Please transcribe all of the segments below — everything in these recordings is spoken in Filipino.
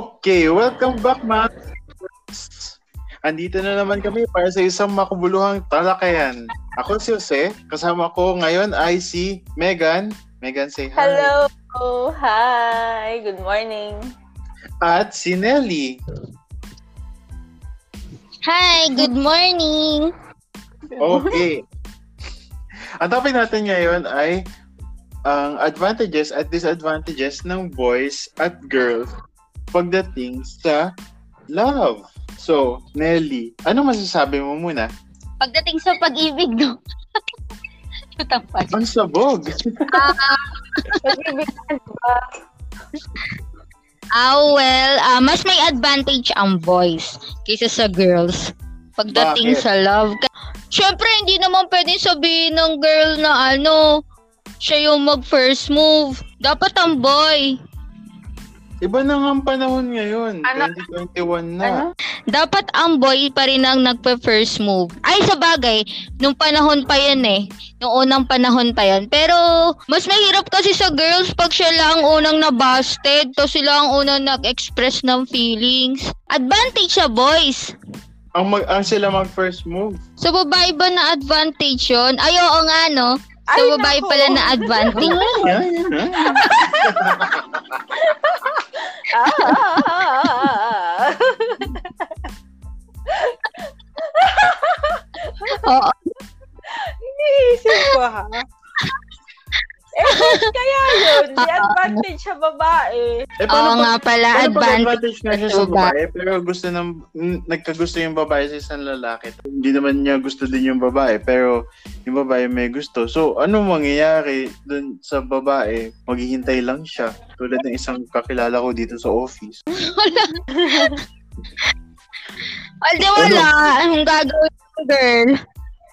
Okay, welcome back mga Andito na naman kami para sa isang makabuluhang talakayan. Ako si Jose, kasama ko ngayon ay si Megan. Megan, say hi. Hello! Hi! Good morning. At si Nelly. Hi, good morning. Okay. Ang topic natin ngayon ay ang advantages at disadvantages ng boys at girls pagdating sa love. So, Nelly, ano masasabi mo muna? Pagdating sa pag-ibig, no? Pa. Ang sabog. Pag-ibigan ba? Ah, well, ah, mas may advantage ang boys kaysa sa girls. Pagdating Bakit? sa love. Siyempre, hindi naman pwede sabihin ng girl na ano, siya yung mag-first move. Dapat ang boy. Iba na nga ang panahon ngayon. Ano? 2021 na. Ano? Dapat ang boy pa rin ang nagpa-first move. Ay, sa bagay, nung panahon pa yan eh. Nung unang panahon pa yan. Pero, mas mahirap kasi sa girls pag siya lang ang unang nabasted. To sila ang unang nag-express ng feelings. Advantage sa boys. Ang, mag, ang sila mag first move. Sa babae ba na advantage yun? Ay, oo nga, no? Sa Ay, babae naku. pala na advantage. Yan, yan, yan. Ah! oo. Iniisip ko ha. Eh, kaya yun? Di advantage sa babae. Eh, Oo nga pala, paano pag advantage. advantage nga siya sa babae, pero gusto ng, nagkagusto yung babae sa isang lalaki. Hindi naman niya gusto din yung babae, pero yung babae may gusto. So, ano mangyayari dun sa babae? Maghihintay lang siya. Tulad ng isang kakilala ko dito sa office. Aldi wala. Anong gagawin girl?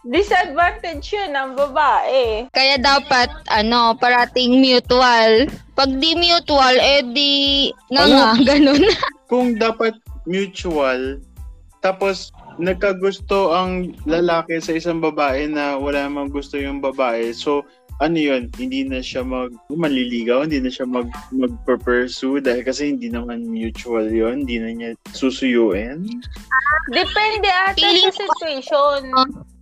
Disadvantage yun ng babae. Kaya dapat, ano, parating mutual. Pag di mutual, eh di, nga Ano? nga, ganun. Kung dapat mutual, tapos nagkagusto ang lalaki sa isang babae na wala namang gusto yung babae. So, ano yun, hindi na siya mag manliligaw, hindi na siya mag mag-pursue dahil kasi hindi naman mutual yun, hindi na niya susuyuin. Depende ata sa situation.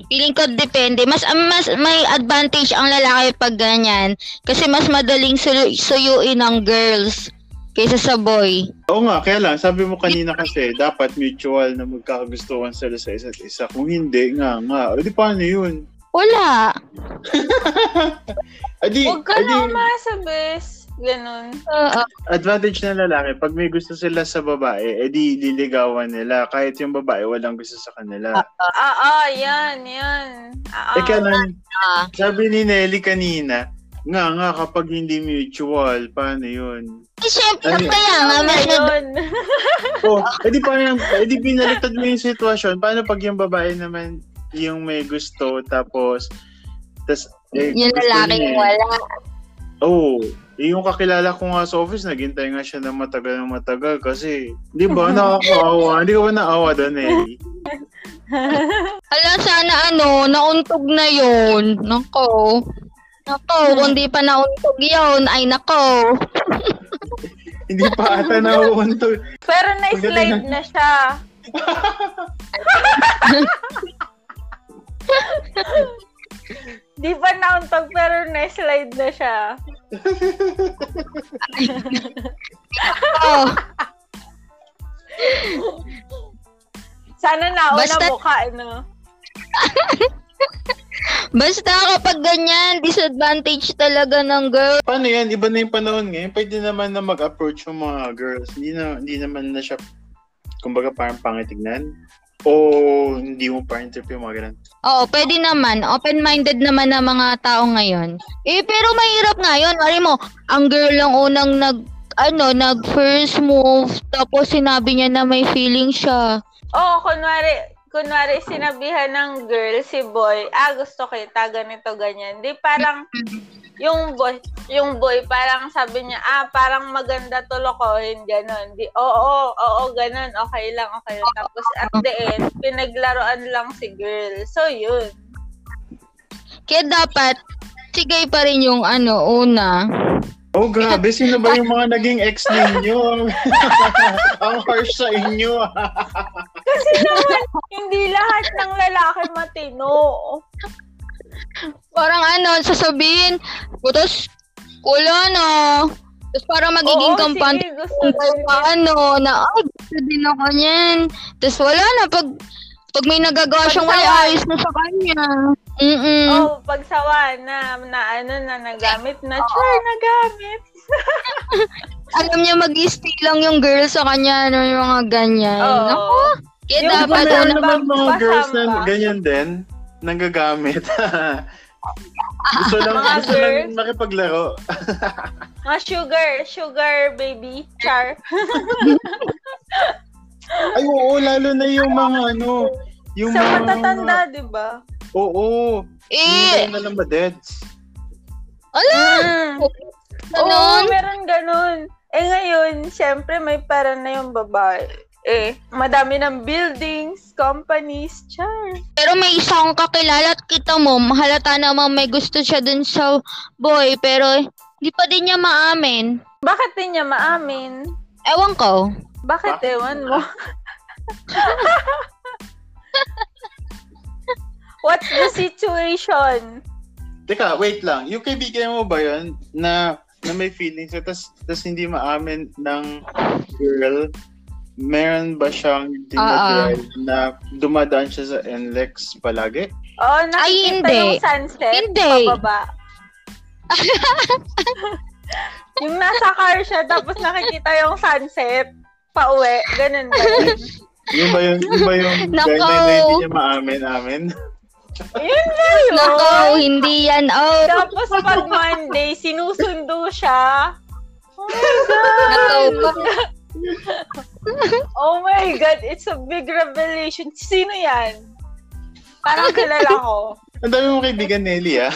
Feeling ko depende. Mas mas may advantage ang lalaki pag ganyan. Kasi mas madaling suyu- suyuin ng girls kaysa sa boy. Oo nga, kaya lang, sabi mo kanina kasi, dapat mutual na magkakagustuhan sila sa isa't isa. Kung hindi, nga, nga. O di paano yun? Wala. Adi, Huwag ka adi, na umasa, bes. Ganun. Oo. advantage ng lalaki, pag may gusto sila sa babae, edi liligawan nila. Kahit yung babae, walang gusto sa kanila. Ah, ah, yan, yan. Ah, Eh kaya lang, Ah. sabi ni Nelly kanina, nga nga kapag hindi mutual, paano yun? Eh, syempre, Ano? kaya nga, ah, yun. Oh, edi paano, edi binaliktad mo yung sitwasyon. Paano pag yung babae naman yung may gusto, tapos, tas, eh, yung lalaki niya eh. wala. Oo. Eh, yung kakilala ko nga sa office, naghintay nga siya ng matagal ng matagal kasi, di ba, nakakaawa. Hindi ka ba naawa doon, Nelly? Ala, sana ano, nauntog na yun. Nako. Nako, kung di pa nauntog yun, ay nako. Hindi pa ata nauuntog. Pero na-slide na siya. Di pa nauntog pero na-slide na siya. Oh, Sana nauna Basta- mukha, ano? basta kapag ganyan, disadvantage talaga ng girl. Paano yan? Iba na yung panahon ngayon. Pwede naman na mag-approach yung mga girls. Hindi, na, hindi naman na siya, kumbaga parang pangitignan. O hindi mo trip yung mga ganun. Oo, pwede naman. Open-minded naman ng mga tao ngayon. Eh, pero mahirap ngayon. Mari mo, ang girl lang unang nag, ano, nag first move, tapos sinabi niya na may feeling siya. Oo, kunwari, kunwari sinabihan ng girl si boy, ah, gusto kita, ganito, ganyan. Di parang, yung boy, yung boy, parang sabi niya, ah, parang maganda tulokohin, ganun. Di, oo, oo, ganun, okay lang, okay lang. Tapos at the end, pinaglaruan lang si girl. So, yun. Kaya dapat, sigay pa rin yung ano, una. Oh, grabe. Sino ba yung mga naging ex ninyo? Ang harsh sa inyo. Kasi naman, hindi lahat ng lalaki matino. Parang ano, sasabihin, putos, wala na. Tapos parang magiging Oo, kampante sige, gusto kung ko. ano, na, ay, gusto din ako niyan. Tapos wala na, pag, pag may nagagawa siyang wala, ayos na sa kanya. Mm-mm. Oh, pagsawa na, na ano na, nagamit na. Sure, nagamit. Alam niya mag-stay lang yung girl sa kanya, ano, yung mga ganyan. Oo. Naku, kaya Yung dapat, meron ano, naman mga girls na ganyan din, nanggagamit. gusto lang, Mga gusto lang girls. makipaglaro. Mga sugar, sugar baby, char. Ay, oo, lalo na yung mga ano, yung Sa mga... matatanda, di ba? Oo. eh, Yung na lang ba, Deds? ala, Mm. ganun. Oo, meron ganun. Eh ngayon, syempre may pera na yung babae. Eh, madami ng buildings, companies, char. Pero may isa akong kakilala at kita mo, halata naman may gusto siya dun sa boy, pero hindi pa din niya maamin. Bakit din niya maamin? Ewan ko. Bakit Bakit? ewan mo? What's the situation? Teka, wait lang. Yung kaibigan mo ba yun na na may feelings tas, tas hindi maamin ng girl meron ba siyang dinadrive na dumadaan siya sa NLEX palagi? Oh, nakikita Ay, hindi. yung sunset Hindi. pababa. yung nasa car siya, tapos nakikita yung sunset pauwi. Ganun ba yun? Yung ba yung, yung, ba yung Nako. na hindi niya maamin amin? Yun na yun. Nako, hindi yan. Oh, Tapos pag Monday, sinusundo siya. Oh my nako. Oh my God! It's a big revelation. Sino yan? Parang kilala ko. Ang dami mong kaibigan, Nelly, ah.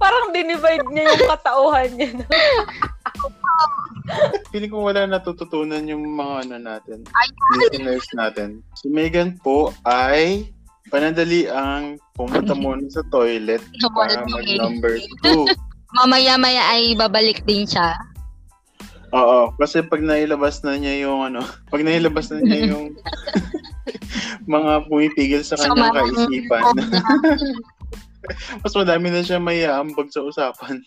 Parang dinivide niya yung katauhan niya. no? Feeling ko wala natututunan yung mga ano natin, listeners natin. Si Megan po ay panandali ang pumunta muna sa toilet para mag number two. Mamaya-maya ay babalik din siya. Oo, kasi pag nailabas na niya yung ano, pag nailabas na niya yung mga pumipigil sa kanyang Sama. kaisipan, mas madami na siya may aambag sa usapan.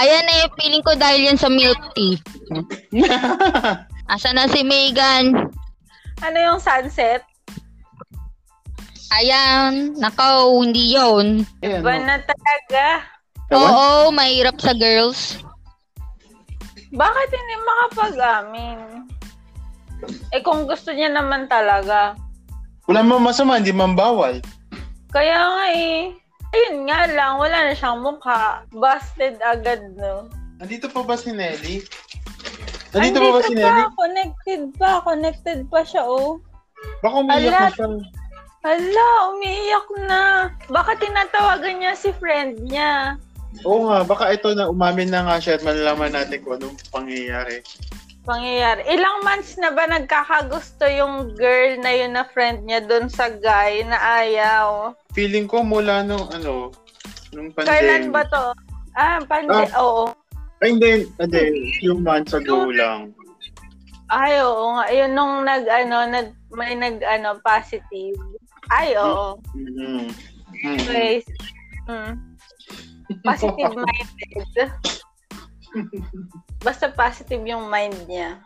Ayan na yung feeling ko dahil yan sa milk tea. Asa na si Megan? Ano yung sunset? Ayan, nakaw, hindi yon. Ayan, Ba no. na talaga? Oo, mahirap sa girls. Bakit hindi makapag-amin? Eh kung gusto niya naman talaga. Wala man masama, hindi man bawal. Kaya nga eh. Ayun nga lang, wala na siyang mukha. Busted agad, no? Nandito pa ba si Nelly? Nandito pa ba si Nelly? Connected pa. Connected pa siya, oh. Baka umiyak Ala. na siya. Hala, umiiyak na. Baka tinatawagan niya si friend niya. Oo nga, baka ito na umamin na nga siya at malalaman natin kung anong pangyayari. Pangyayari. Ilang months na ba nagkakagusto yung girl na yun na friend niya doon sa guy na ayaw? Feeling ko mula nung ano, nung pandemic. Kailan ba to? Ah, pande... Oo. Ay, hindi, hindi. Few months ago lang. Ay, oo nga. Yun nung nag, ano, nag, may nag, ano, positive. Ay, oo. Mhm. Mhm. Okay. Mm. Positive minded. Basta positive yung mind niya.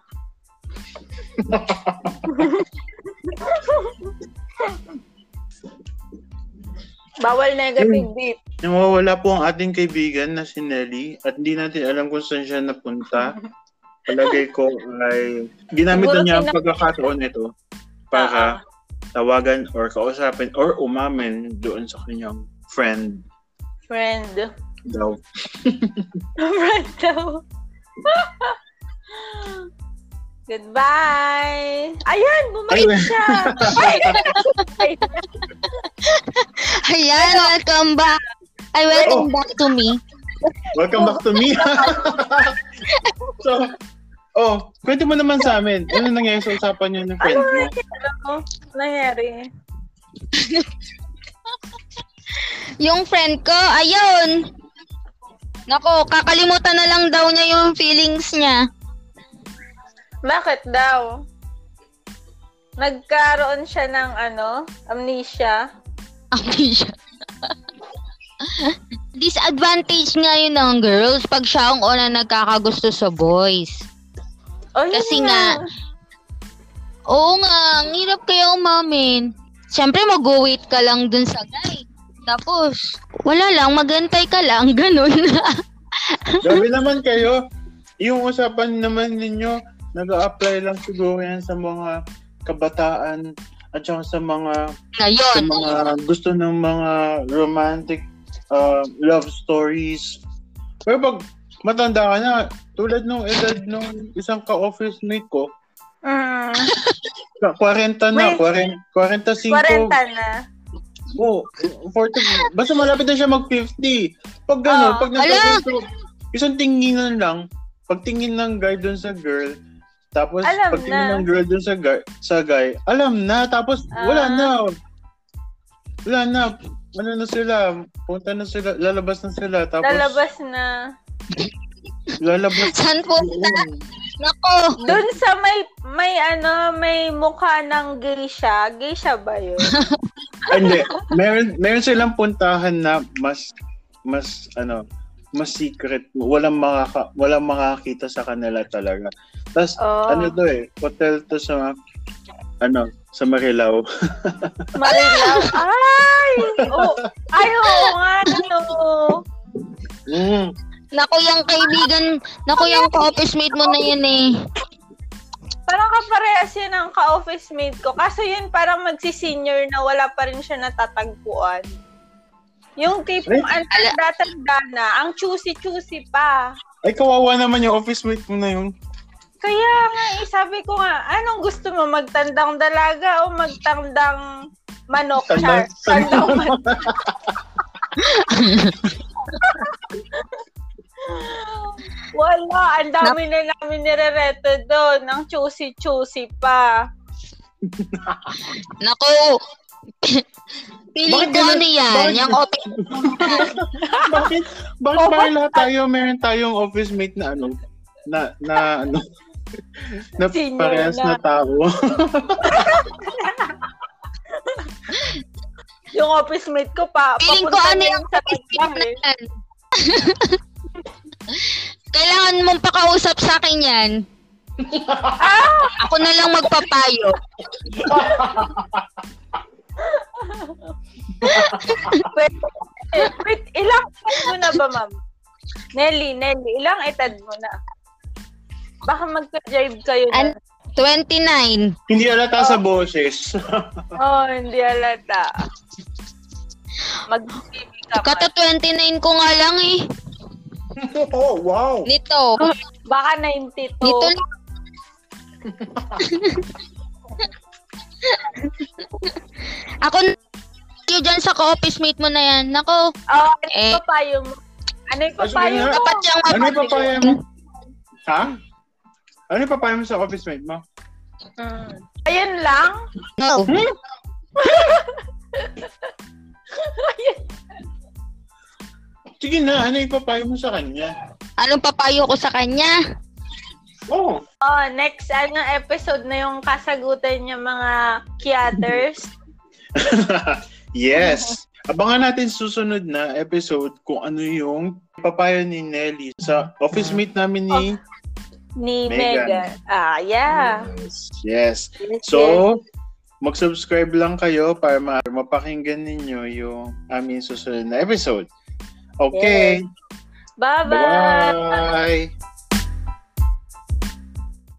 Bawal negative beat. Nawawala po ang ating kaibigan na si Nelly at hindi natin alam kung saan siya napunta. Palagay ko ay ginamit na Siguro niya ang pagkakataon nito para tawagan or kausapin or umamin doon sa kanyang friend Friend. daw. Friend daw. Goodbye! Ayan! Bumalik Ay, siya! Ay! Ay! Ayan, welcome back. Ay, welcome back to me. Welcome back to me. so, oh, kwento mo naman sa amin. Ano nangyari sa usapan niyo ng friend mo? Ano nangyari? Yung friend ko, ayun. Nako, kakalimutan na lang daw niya yung feelings niya. Bakit daw? Nagkaroon siya ng ano, amnesia. Amnesia. Disadvantage nga yun ng girls pag siya ang una nagkakagusto sa boys. Oh, Kasi nga, Oo nga, ang hirap kaya umamin. Siyempre, mag-wait ka lang dun sa guy. Tapos, wala lang, magantay ka lang, ganun. Grabe naman kayo. Yung usapan naman ninyo, nag-a-apply lang siguro yan sa mga kabataan at saka sa mga sa Ngayon, mga gusto ng mga romantic uh, love stories. Pero pag matanda ka na, tulad nung edad nung isang ka-office mate ko, Mm, ka- 40 na, May- 40, 45. 40 na. Oo, 40. Basta malapit na siya mag-50. Pag gano'n, Ah, pag nagkagusto, isang tinginan lang, pagtingin ng guy dun sa girl, tapos Alam pagtingin na. ng girl dun sa guy, sa guy, alam na, tapos wala Ah. na. Wala na. Ano na sila, punta na sila, lalabas na sila, tapos Lalabas na. lalabas. saan? Oo. Nako, Doon sa may may ano, may mukha ng geisha. Geisha ba 'yun? Ah, Hindi, meron, meron silang puntahan na mas, mas, ano, mas secret. Walang makaka, walang makakita sa kanila talaga. Tapos, Oh. ano to eh, hotel to sa, ano, sa Marilao. Marilaw. Ay! Oh, ay, oo nga, no. Mm. nako yung kaibigan, nako yung ka-office mate mo na yun eh. Parang kaparehas yun ang ka-office mate ko. Kaso yun parang magsi-senior na wala pa rin siya natatagpuan. Yung tipong ang tanda-tanda na, ang choosy-choosy pa. Ay, kawawa naman yung office mate mo na yun. Kaya eh, sabi ko nga, anong gusto mo? Magtandang dalaga o magtandang manok? Char? Tandang- Tandang manok. Wala, ang dami na namin nirereto doon. Ang choosy-choosy pa. Nako, Feeling Bakit ko ano yan, Bakit- yung office bakit, bakit Oh, ba lahat tayo, meron tayong office mate na ano, na, na, ano, na Senior parehas na na. tao. Yung office mate ko pa, Feeling ko papunta ano yung office mate Tagum na eh. yan. Kailangan mong pakausap sa akin yan. Ako na lang magpapayo. Wait, wait, ilang edad mo na ba, ma'am? Nelly, Nelly, ilang edad mo na? Baka magka-drive kayo. An- 29. Hindi alata sa boses. oh, hindi alata. Mag-baby ka pa. Kata 29 ko nga lang eh. oh, wow. Nito. Baka 92. Nito lang. Ako kayo dyan sa ka-office mate mo na yan. Nako, Oh, ano Eh. yung papayo mo? Ano yung papayo mo? dapat Ano yung mapapag- papaya mo? Ha? Ano yung papaya mo sa office mate mo? Mm. Ayun lang? No. Sige na, ano yung papaya mo sa kanya? Anong papayo ko sa kanya? Oh, Oh, next ano episode na yung kasagutan niya mga kiaters. yes. Abangan natin susunod na episode kung ano yung papayo ni Nelly sa office mate namin ni ni Megan. Megan. Ah, yeah. Yes. Yes. Yes, yes. So, mag-subscribe lang kayo para ma- mapakinggan ninyo yung aming susunod na episode. Okay. Bye-bye. Bye.